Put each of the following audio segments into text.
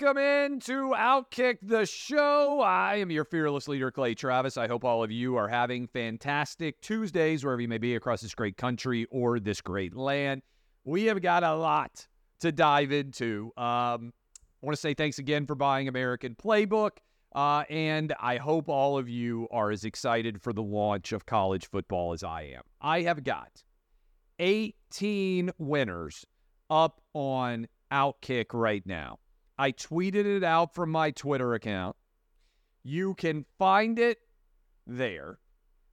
Welcome in to Outkick the Show. I am your fearless leader, Clay Travis. I hope all of you are having fantastic Tuesdays wherever you may be across this great country or this great land. We have got a lot to dive into. Um, I want to say thanks again for buying American Playbook. Uh, and I hope all of you are as excited for the launch of college football as I am. I have got 18 winners up on Outkick right now. I tweeted it out from my Twitter account. You can find it there.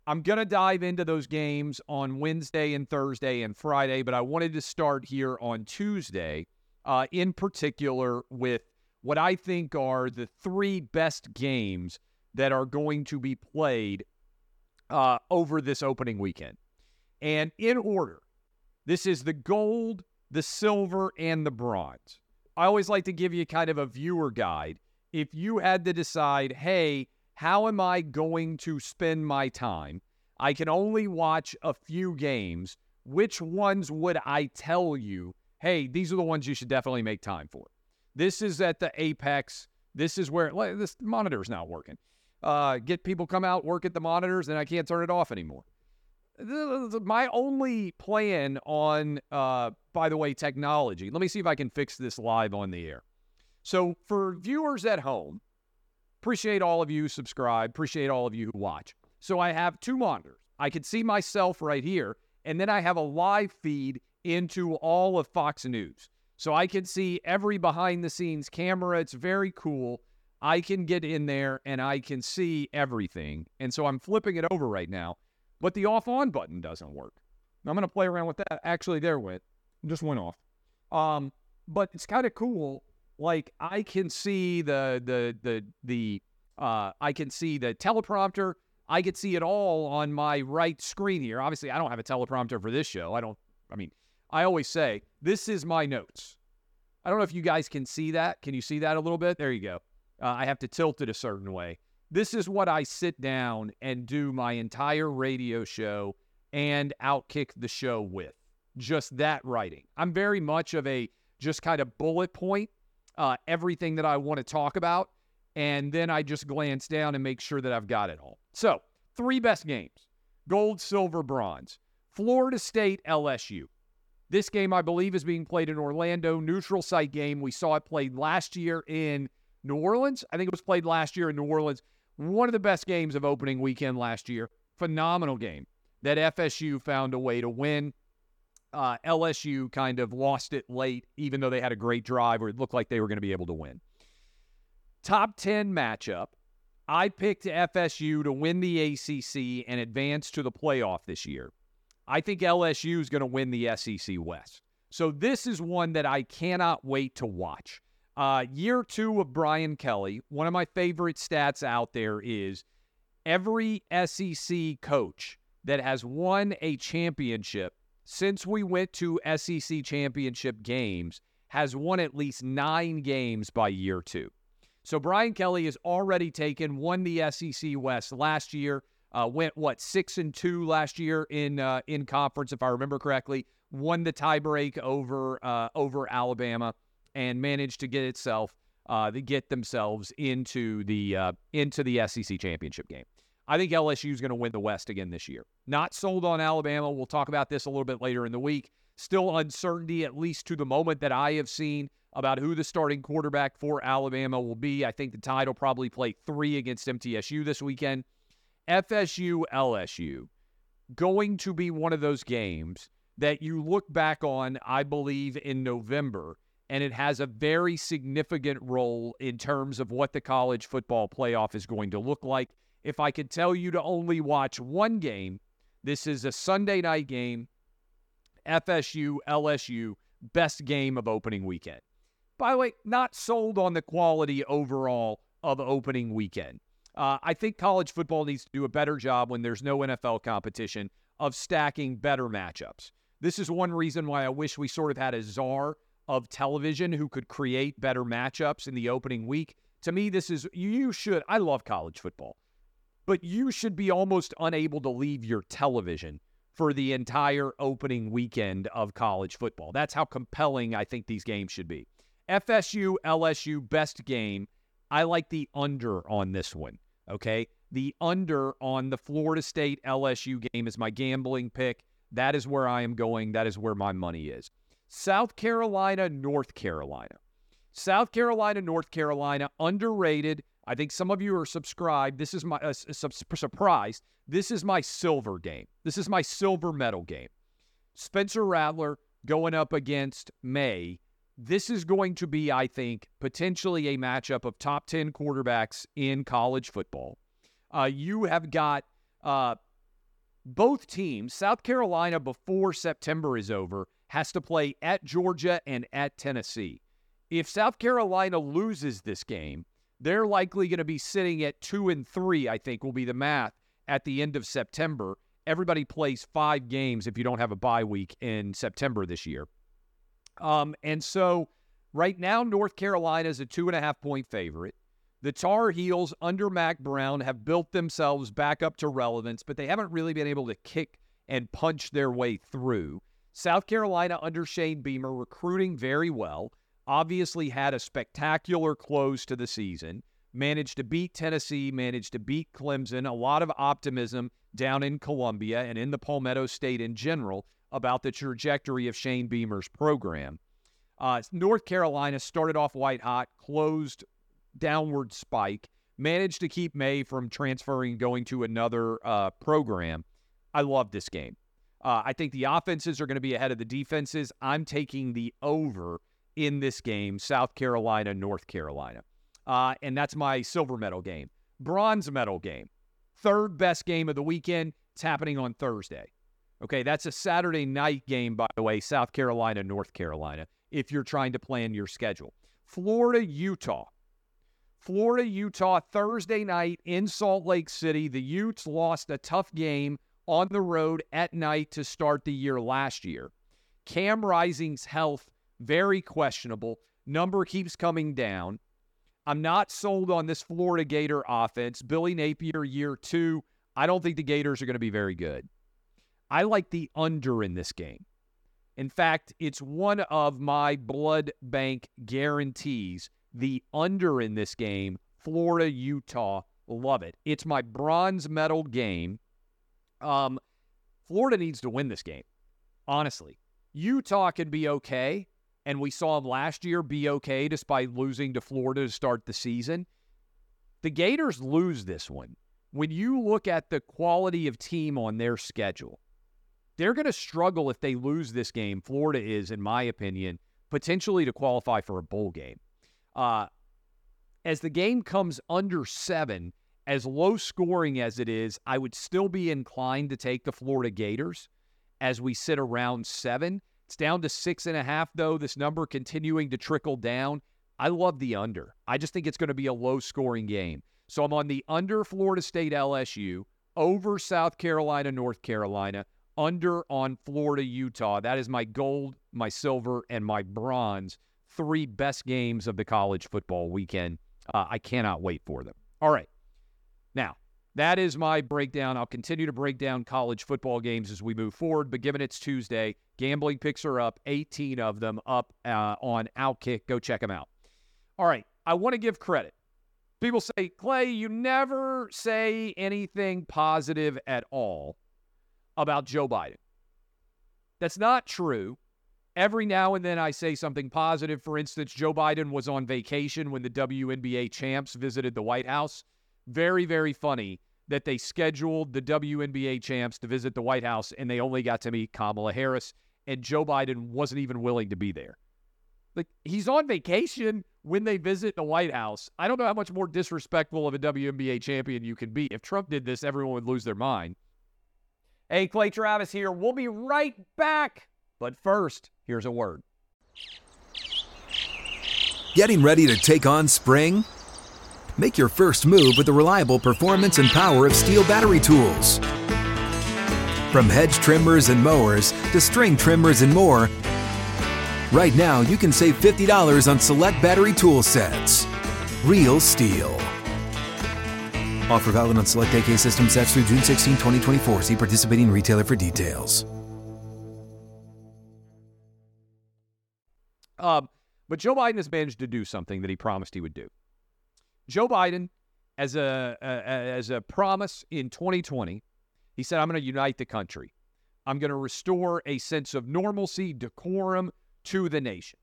I'm going to dive into those games on Wednesday and Thursday and Friday, but I wanted to start here on Tuesday, uh, in particular with what I think are the three best games that are going to be played uh, over this opening weekend. And in order, this is the gold, the silver, and the bronze. I always like to give you kind of a viewer guide. If you had to decide, hey, how am I going to spend my time? I can only watch a few games. Which ones would I tell you, hey, these are the ones you should definitely make time for? This is at the apex. This is where this monitor's not working. Uh, get people come out, work at the monitors, and I can't turn it off anymore. My only plan on, uh, by the way, technology. Let me see if I can fix this live on the air. So for viewers at home, appreciate all of you subscribe. Appreciate all of you who watch. So I have two monitors. I can see myself right here, and then I have a live feed into all of Fox News. So I can see every behind the scenes camera. It's very cool. I can get in there and I can see everything. And so I'm flipping it over right now, but the off on button doesn't work. I'm going to play around with that. Actually, there went. Just went off. Um, but it's kind of cool. Like I can see the the the the uh I can see the teleprompter. I can see it all on my right screen here. Obviously, I don't have a teleprompter for this show. I don't I mean, I always say, this is my notes. I don't know if you guys can see that. Can you see that a little bit? There you go. Uh, I have to tilt it a certain way. This is what I sit down and do my entire radio show and outkick the show with. Just that writing. I'm very much of a just kind of bullet point uh, everything that I want to talk about. And then I just glance down and make sure that I've got it all. So, three best games gold, silver, bronze. Florida State, LSU. This game, I believe, is being played in Orlando, neutral site game. We saw it played last year in New Orleans. I think it was played last year in New Orleans. One of the best games of opening weekend last year. Phenomenal game that FSU found a way to win. Uh, LSU kind of lost it late, even though they had a great drive where it looked like they were going to be able to win. Top 10 matchup. I picked FSU to win the ACC and advance to the playoff this year. I think LSU is going to win the SEC West. So this is one that I cannot wait to watch. Uh, year two of Brian Kelly, one of my favorite stats out there is every SEC coach that has won a championship since we went to SEC championship games has won at least nine games by year two. So Brian Kelly has already taken, won the SEC West last year. Uh, went what six and two last year in uh, in conference, if I remember correctly. Won the tiebreak over uh, over Alabama and managed to get itself uh, to get themselves into the uh, into the SEC championship game. I think LSU is going to win the West again this year. Not sold on Alabama. We'll talk about this a little bit later in the week. Still uncertainty, at least to the moment that I have seen, about who the starting quarterback for Alabama will be. I think the Tide will probably play three against MTSU this weekend. FSU LSU going to be one of those games that you look back on, I believe, in November, and it has a very significant role in terms of what the college football playoff is going to look like. If I could tell you to only watch one game, this is a Sunday night game, FSU LSU, best game of opening weekend. By the way, not sold on the quality overall of opening weekend. Uh, I think college football needs to do a better job when there's no NFL competition of stacking better matchups. This is one reason why I wish we sort of had a czar of television who could create better matchups in the opening week. To me, this is, you should, I love college football, but you should be almost unable to leave your television for the entire opening weekend of college football. That's how compelling I think these games should be. FSU, LSU, best game. I like the under on this one. Okay. The under on the Florida State LSU game is my gambling pick. That is where I am going. That is where my money is. South Carolina, North Carolina. South Carolina, North Carolina, underrated. I think some of you are subscribed. This is my uh, surprise. This is my silver game. This is my silver medal game. Spencer Rattler going up against Maye. This is going to be, I think, potentially a matchup of top 10 quarterbacks in college football. Uh, you have got uh, both teams, South Carolina, before September is over, has to play at Georgia and at Tennessee. If South Carolina loses this game, they're likely going to be sitting at two and three, I think will be the math at the end of September. Everybody plays five games if you don't have a bye week in September this year. Um, and so right now, North Carolina is a two and a half point favorite. The Tar Heels under Mack Brown have built themselves back up to relevance, but they haven't really been able to kick and punch their way through. South Carolina under Shane Beamer recruiting very well. Obviously had a spectacular close to the season. Managed to beat Tennessee, managed to beat Clemson. A lot of optimism down in Columbia and in the Palmetto State in general about the trajectory of Shane Beamer's program. Uh, North Carolina started off white hot, closed downward spike, managed to keep Maye from transferring, going to another uh, program. I love this game. Uh, I think the offenses are going to be ahead of the defenses. I'm taking the over in this game, South Carolina, North Carolina. Uh, and that's my silver medal game. Bronze medal game. Third best game of the weekend. It's happening on Thursday. Okay, that's a Saturday night game, by the way, South Carolina, North Carolina, if you're trying to plan your schedule. Florida, Utah. Florida, Utah, Thursday night in Salt Lake City. The Utes lost a tough game on the road at night to start the year last year. Cam Rising's health, very questionable. Number keeps coming down. I'm not sold on this Florida Gator offense. Billy Napier, year two. I don't think the Gators are going to be very good. I like the under in this game. In fact, it's one of my blood bank guarantees. The under in this game, Florida, Utah, love it. It's my bronze medal game. Um, Florida needs to win this game, honestly. Utah can be okay, and we saw them last year be okay despite losing to Florida to start the season. The Gators lose this one. When you look at the quality of team on their schedule, they're going to struggle if they lose this game. Florida is, in my opinion, potentially to qualify for a bowl game. Uh, as the game comes under seven, as low scoring as it is, I would still be inclined to take the Florida Gators as we sit around seven. It's down to six and a half, though. This number continuing to trickle down. I love the under. I just think it's going to be a low scoring game. So I'm on the under Florida State LSU, over South Carolina, North Carolina under on Florida, Utah. That is my gold, my silver, and my bronze. Three best games of the college football weekend. Uh, I cannot wait for them. All right. Now, that is my breakdown. I'll continue to break down college football games as we move forward, but given it's Tuesday, gambling picks are up, 18 of them up uh, on Outkick. Go check them out. All right. I want to give credit. People say, Clay, you never say anything positive at all about Joe Biden. That's not true. Every now and then I say something positive. For instance, Joe Biden was on vacation when the WNBA champs visited the White House. Very, very funny that they scheduled the WNBA champs to visit the White House and they only got to meet Kamala Harris, and Joe Biden wasn't even willing to be there. Like, he's on vacation when they visit the White House. I don't know how much more disrespectful of a WNBA champion you can be. If Trump did this, everyone would lose their mind. Hey, Clay Travis here. We'll be right back. But first, here's a word. Getting ready to take on spring? Make your first move with the reliable performance and power of STIHL battery tools. From hedge trimmers and mowers to string trimmers and more, right now you can save $50 on select battery tool sets. Real STIHL. Offer valid on select AK system sets through June 16, 2024. See participating retailer for details. Um, but Joe Biden has managed to do something that he promised he would do. Joe Biden, as a, as a promise in 2020, he said, I'm going to unite the country. I'm going to restore a sense of normalcy, decorum to the nation.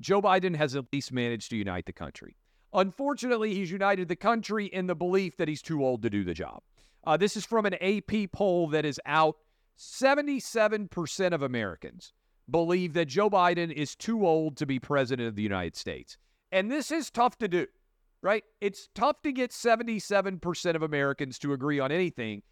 Joe Biden has at least managed to unite the country. Unfortunately, he's united the country in the belief that he's too old to do the job. Uh, this is from an AP poll that is out. 77% of Americans believe that Joe Biden is too old to be president of the United States. And this is tough to do, right? It's tough to get 77% of Americans to agree on anything,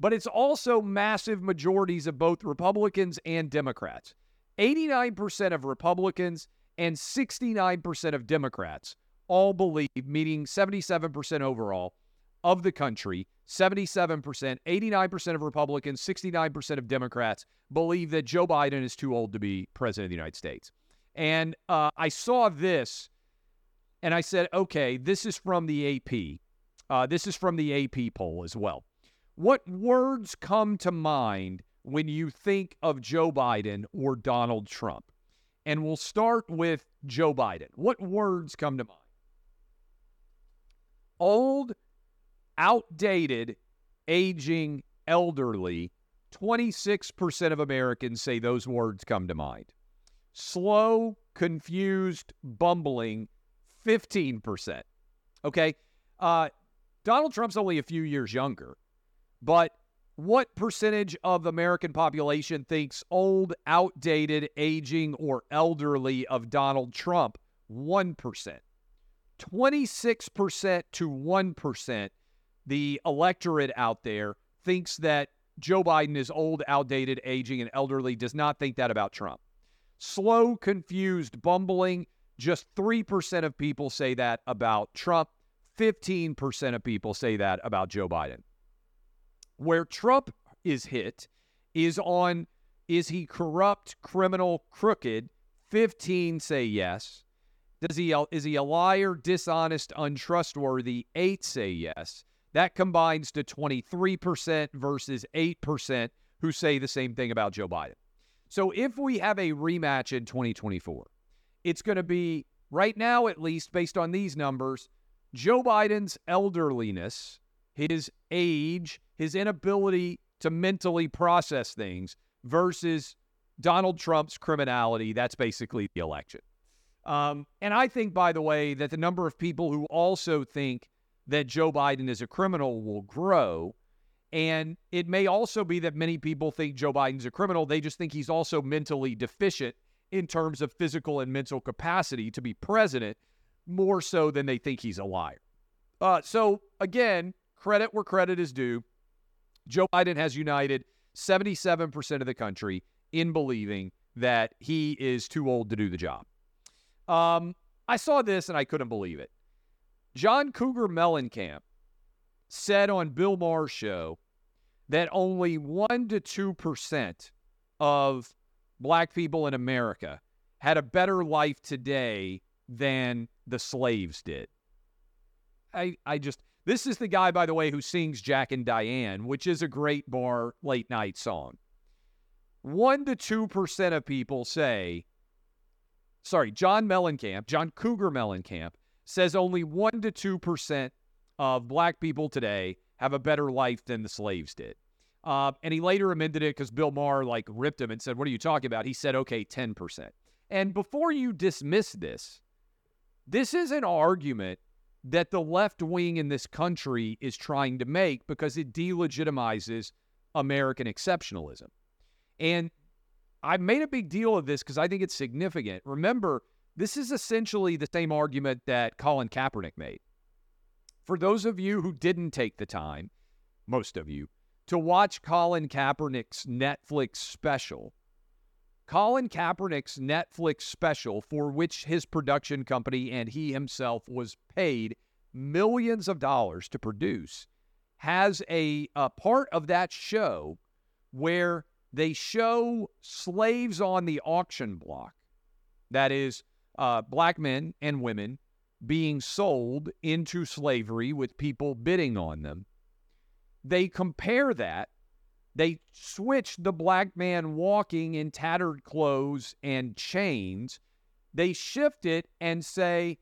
but it's also massive majorities of both Republicans and Democrats. 89% of Republicans and 69% of Democrats all believe, meaning 77% overall of the country, 77%, 89% of Republicans, 69% of Democrats believe that Joe Biden is too old to be president of the United States. And uh, I saw this and I said, okay, this is from the AP. Uh, this is from the AP poll as well. What words come to mind when you think of Joe Biden or Donald Trump? And we'll start with Joe Biden. What words come to mind? Old, outdated, aging, elderly. 26% of Americans say those words come to mind. Slow, confused, bumbling, 15%. Okay. Uh, Donald Trump's only a few years younger, but what percentage of American population thinks old, outdated, aging, or elderly of Donald Trump? 1%. 26% to 1%, the electorate out there thinks that Joe Biden is old, outdated, aging, and elderly, does not think that about Trump. Slow, confused, bumbling, just 3% of people say that about Trump. 15% of people say that about Joe Biden. Where Trump is hit is on is he corrupt, criminal, crooked? 15 say yes. Does he is he a liar, dishonest, untrustworthy? 8 say yes. That combines to 23% versus 8% who say the same thing about Joe Biden. So if we have a rematch in 2024, it's going to be, right now at least, based on these numbers, Joe Biden's elderliness, his age, his inability to mentally process things versus Donald Trump's criminality. That's basically the election. Um, and I think, by the way, that the number of people who also think that Joe Biden is a criminal will grow. And it may also be that many people think Joe Biden's a criminal. They just think he's also mentally deficient in terms of physical and mental capacity to be president, more so than they think he's a liar. Uh, so, again, credit where credit is due. Joe Biden has united 77% of the country in believing that he is too old to do the job. Um, I saw this and I couldn't believe it. John Cougar Mellencamp said on Bill Maher's show that only 1% to 2% of black people in America had a better life today than the slaves did. I I just this is the guy, by the way, who sings Jack and Diane, which is a great bar late night song. One to two percent of people say, sorry, John Mellencamp, John Cougar Mellencamp says only one to two percent of black people today have a better life than the slaves did. Uh, and he later amended it because Bill Maher like ripped him and said, "What are you talking about?" He said, "Okay, ten percent." And before you dismiss this, this is an argument that the left wing in this country is trying to make because it delegitimizes American exceptionalism. And I made a big deal of this because I think it's significant. Remember, this is essentially the same argument that Colin Kaepernick made. For those of you who didn't take the time, most of you, to watch Colin Kaepernick's Netflix special, Colin Kaepernick's Netflix special, for which his production company and he himself was paid millions of dollars to produce, has a, a part of that show where they show slaves on the auction block. That is, uh, black men and women being sold into slavery with people bidding on them. They compare that. They switch the black man walking in tattered clothes and chains. They shift it and say,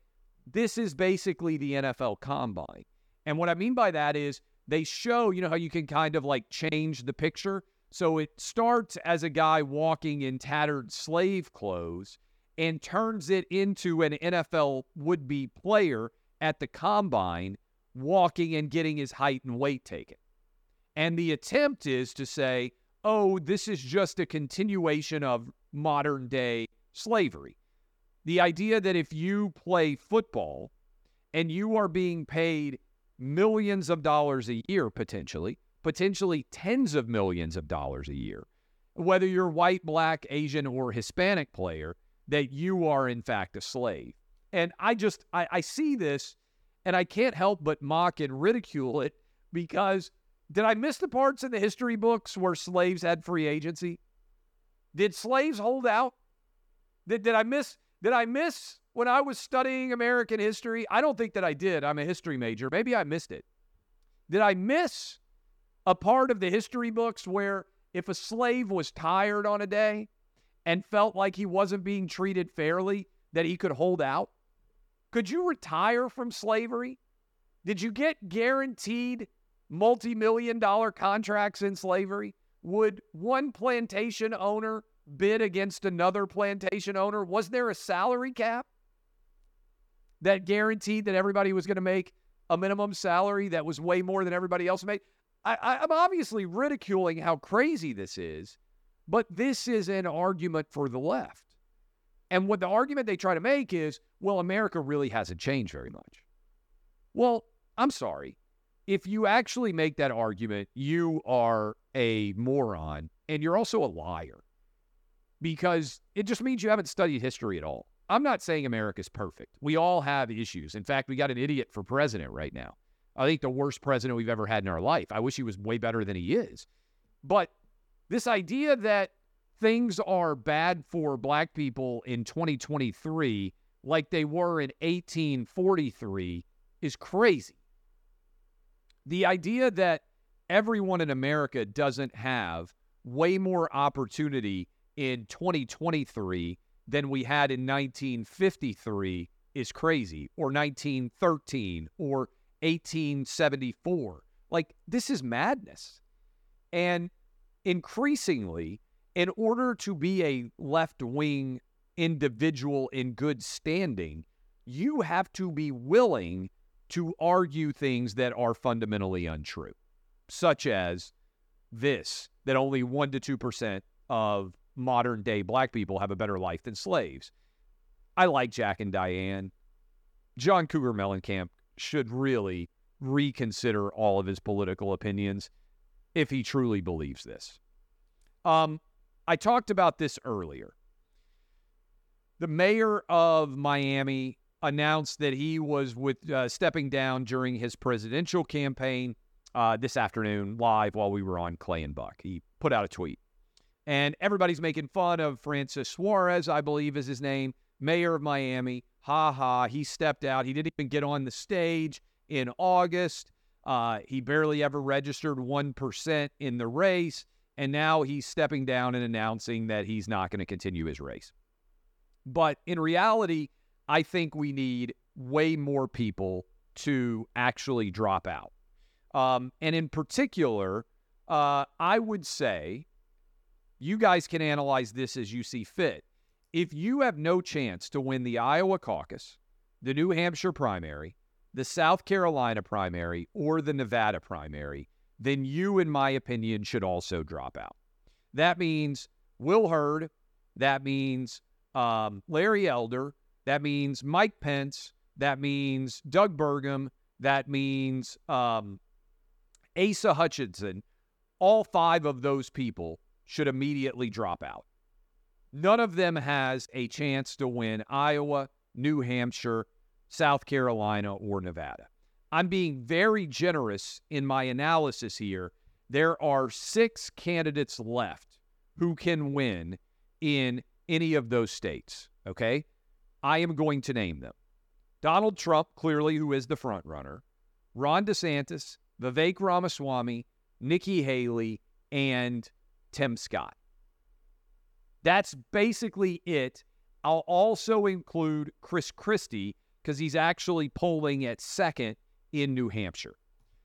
this is basically the NFL combine. And what I mean by that is they show, you know, how you can kind of like change the picture. So it starts as a guy walking in tattered slave clothes and turns it into an NFL would be player at the combine walking and getting his height and weight taken. And the attempt is to say, oh, this is just a continuation of modern day slavery. The idea that if you play football and you are being paid millions of dollars a year, potentially, potentially tens of millions of dollars a year, whether you're white, black, Asian, or Hispanic player, that you are in fact a slave. And I just I, I see this and I can't help but mock and ridicule it because did I miss the parts in the history books where slaves had free agency? Did slaves hold out? Did, did I miss did I miss when I was studying American history? I don't think that I did. I'm a history major. Maybe I missed it. Did I miss a part of the history books where if a slave was tired on a day and felt like he wasn't being treated fairly, that he could hold out? Could you retire from slavery? Did you get guaranteed multi million dollar contracts in slavery? Would one plantation owner bid against another plantation owner? Was there a salary cap that guaranteed that everybody was going to make a minimum salary that was way more than everybody else made? I, am obviously ridiculing how crazy this is, but this is an argument for the left. And what the argument they try to make is, well, America really hasn't changed very much. Well, I'm sorry. If you actually make that argument, you are a moron and you're also a liar because it just means you haven't studied history at all. I'm not saying America's perfect. We all have issues. In fact, we got an idiot for president right now. I think the worst president we've ever had in our life. I wish he was way better than he is. But this idea that things are bad for black people in 2023 like they were in 1843 is crazy. The idea that everyone in America doesn't have way more opportunity in 2023 than we had in 1953 is crazy, or 1913, or 1874. Like, this is madness. And increasingly, in order to be a left wing individual in good standing, you have to be willing to argue things that are fundamentally untrue, such as this that only 1% to 2% of modern day black people have a better life than slaves. I like Jack and Diane. John Cougar Mellencamp should really reconsider all of his political opinions if he truly believes this. Um, I talked about this earlier. The mayor of Miami announced that he was with uh, stepping down during his presidential campaign uh, this afternoon live while we were on Clay and Buck. He put out a tweet, and everybody's making fun of Francis Suarez, I believe is his name, mayor of Miami. Ha ha! He stepped out. He didn't even get on the stage in August. Uh, he barely ever registered 1% in the race. And now he's stepping down and announcing that he's not going to continue his race. But in reality, I think we need way more people to actually drop out. Um, and in particular, uh, I would say you guys can analyze this as you see fit. If you have no chance to win the Iowa caucus, the New Hampshire primary, the South Carolina primary or the Nevada primary, then you, in my opinion, should also drop out. That means Will Hurd. That means um, Larry Elder. That means Mike Pence. That means Doug Burgum. That means um, Asa Hutchinson. All five of those people should immediately drop out None of them has a chance to win Iowa, New Hampshire, South Carolina, or Nevada. I'm being very generous in my analysis here. There are six candidates left who can win in any of those states. Okay. I am going to name them Donald Trump, clearly, who is the front runner, Ron DeSantis, Vivek Ramaswamy, Nikki Haley, and Tim Scott. That's basically it. I'll also include Chris Christie because he's actually polling at second in New Hampshire.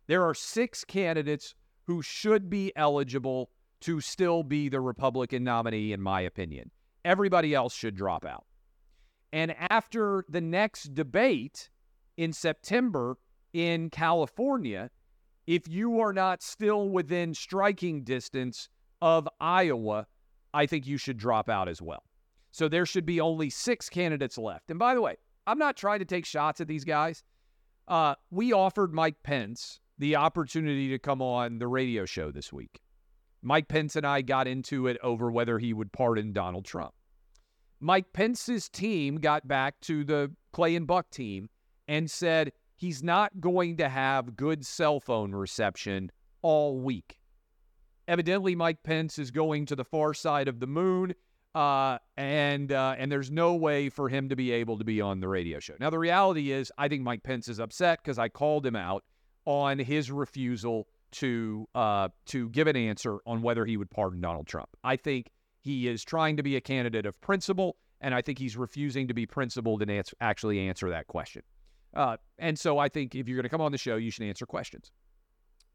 There are six candidates who should be eligible to still be the Republican nominee, in my opinion. Everybody else should drop out. And after the next debate in September in California, if you are not still within striking distance of Iowa, I think you should drop out as well. So there should be only six candidates left. And by the way, I'm not trying to take shots at these guys. Uh, we offered Mike Pence the opportunity to come on the radio show this week. Mike Pence and I got into it over whether he would pardon Donald Trump. Mike Pence's team got back to the Clay and Buck team and said he's not going to have good cell phone reception all week. Evidently, Mike Pence is going to the far side of the moon, uh, and uh, and there's no way for him to be able to be on the radio show. Now, the reality is, I think Mike Pence is upset because I called him out on his refusal to uh, to give an answer on whether he would pardon Donald Trump. I think he is trying to be a candidate of principle, and I think he's refusing to be principled and answer, actually answer that question. Uh, and so I think if you're going to come on the show, you should answer questions.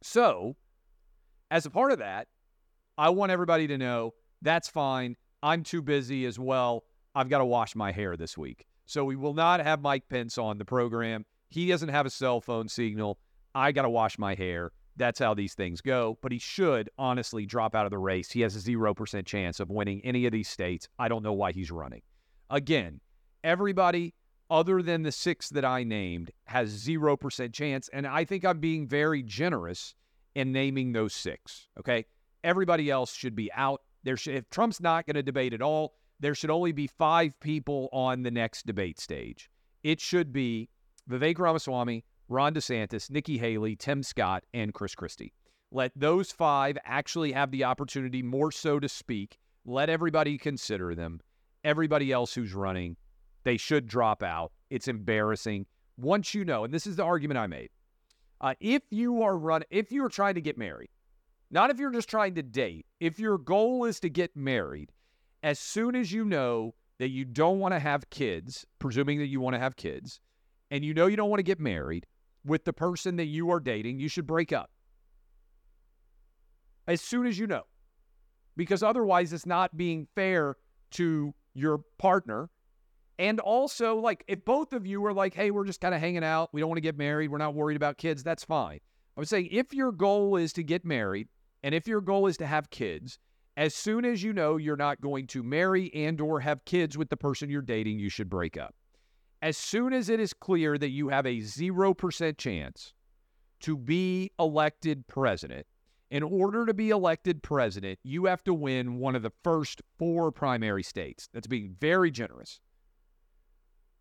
So, as a part of that, I want everybody to know that's fine. I'm too busy as well. I've got to wash my hair this week. So we will not have Mike Pence on the program. He doesn't have a cell phone signal. I got to wash my hair. That's how these things go. But he should honestly drop out of the race. He has a 0% chance of winning any of these states. I don't know why he's running. Again, everybody other than the six that I named has 0% chance. And I think I'm being very generous in naming those six. Okay. Everybody else should be out. There should, if Trump's not going to debate at all, there should only be five people on the next debate stage. It should be Vivek Ramaswamy, Ron DeSantis, Nikki Haley, Tim Scott, and Chris Christie. Let those five actually have the opportunity, more so to speak. Let everybody consider them. Everybody else who's running, they should drop out. It's embarrassing. Once you know, and this is the argument I made, uh, if you are run, if you are trying to get married, not if you're just trying to date, if your goal is to get married, as soon as you know that you don't want to have kids, presuming that you want to have kids, and you know you don't want to get married, with the person that you are dating, you should break up as soon as you know. Because otherwise, it's not being fair to your partner. And also, like, if both of you are like, hey, we're just kind of hanging out, we don't want to get married, we're not worried about kids, that's fine. I would say if your goal is to get married and if your goal is to have kids, as soon as you know you're not going to marry and or have kids with the person you're dating, you should break up as soon as it is clear that you have a 0% chance to be elected president, in order to be elected president, you have to win one of the first four primary states. That's being very generous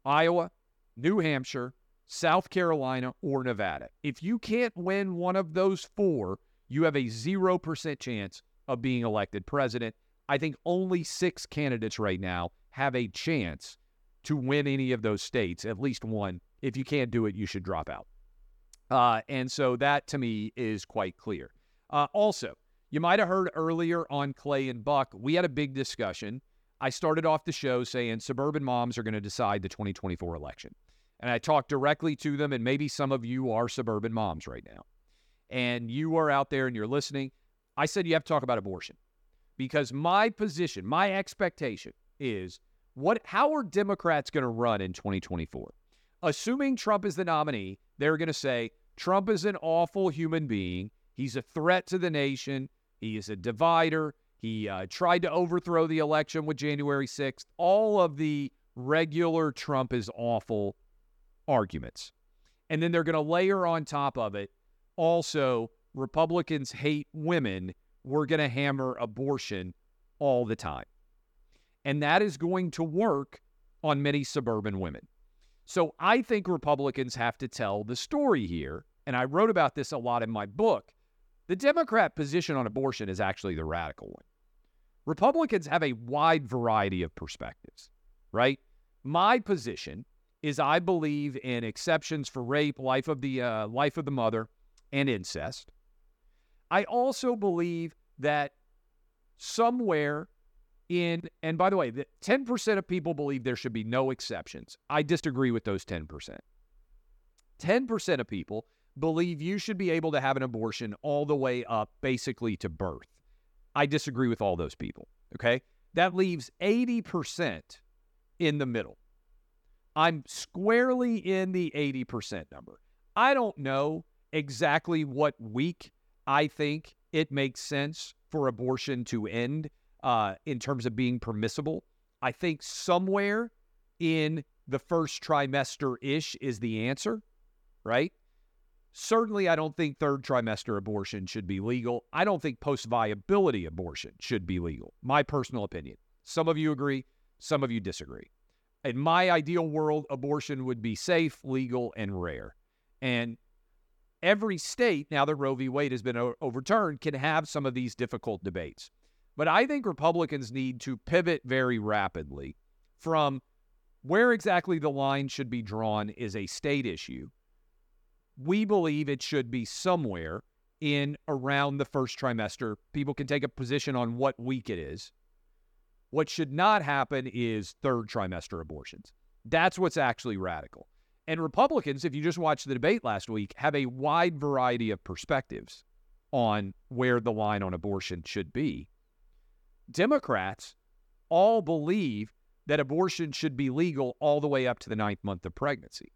Iowa, New Hampshire, South Carolina, or Nevada. If you can't win one of those four, you have a 0% chance of being elected president. I think only six candidates right now have a chance to win any of those states, at least one. If you can't do it, you should drop out. Uh, and so that to me is quite clear. Uh, also, you might have heard earlier on Clay and Buck, we had a big discussion. I started off the show saying suburban moms are going to decide the 2024 election. And I talked directly to them, and maybe some of you are suburban moms right now. And you are out there and you're listening. I said you have to talk about abortion because my position, my expectation is what how are Democrats going to run in 2024? Assuming Trump is the nominee, they're going to say Trump is an awful human being. He's a threat to the nation. He is a divider. He uh, tried to overthrow the election with January 6th. All of the regular Trump is awful arguments. And then they're going to layer on top of it also Republicans hate women. We're going to hammer abortion all the time. And that is going to work on many suburban women. So I think Republicans have to tell the story here. And I wrote about this a lot in my book. The Democrat position on abortion is actually the radical one. Republicans have a wide variety of perspectives, right? My position is I believe in exceptions for rape, life of the uh, life of the mother, and incest. I also believe that somewhere in, and by the way, 10% of people believe there should be no exceptions. I disagree with those 10%. 10% of people believe you should be able to have an abortion all the way up basically to birth. I disagree with all those people. Okay. That leaves 80% in the middle. I'm squarely in the 80% number. I don't know exactly what week I think it makes sense for abortion to end uh, in terms of being permissible. I think somewhere in the first trimester ish is the answer, right? Certainly, I don't think third trimester abortion should be legal. I don't think post viability abortion should be legal. My personal opinion. Some of you agree, some of you disagree. In my ideal world, abortion would be safe, legal, and rare. And every state, now that Roe v. Wade has been overturned, can have some of these difficult debates. But I think Republicans need to pivot very rapidly from where exactly the line should be drawn is a state issue we believe it should be somewhere in around the first trimester. People can take a position on what week it is. What should not happen is third trimester abortions. That's what's actually radical. And Republicans, if you just watched the debate last week, have a wide variety of perspectives on where the line on abortion should be. Democrats all believe that abortion should be legal all the way up to the ninth month of pregnancy.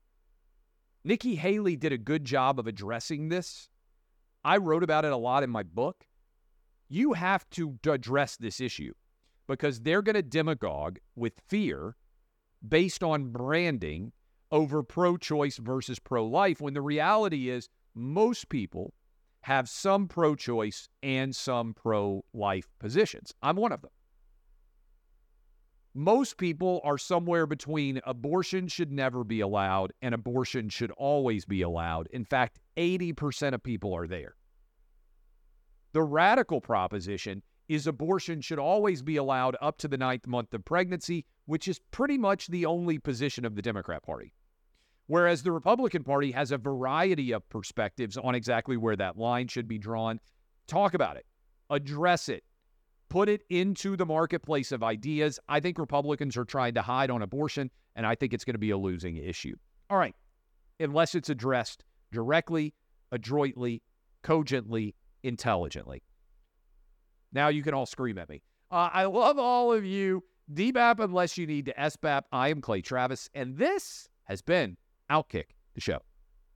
Nikki Haley did a good job of addressing this. I wrote about it a lot in my book. You have to address this issue because they're going to demagogue with fear based on branding over pro choice versus pro life when the reality is most people have some pro choice and some pro life positions. I'm one of them most people are somewhere between abortion should never be allowed and abortion should always be allowed. In fact, 80% of people are there. The radical proposition is abortion should always be allowed up to the ninth month of pregnancy, which is pretty much the only position of the Democrat Party. Whereas the Republican Party has a variety of perspectives on exactly where that line should be drawn. Talk about it, address it, put it into the marketplace of ideas. I think Republicans are trying to hide on abortion, and I think it's going to be a losing issue. All right, unless it's addressed directly, adroitly, cogently, intelligently. Now you can all scream at me. Uh, I love all of you. DBAP unless you need to SBAP. I am Clay Travis, and this has been Outkick the Show.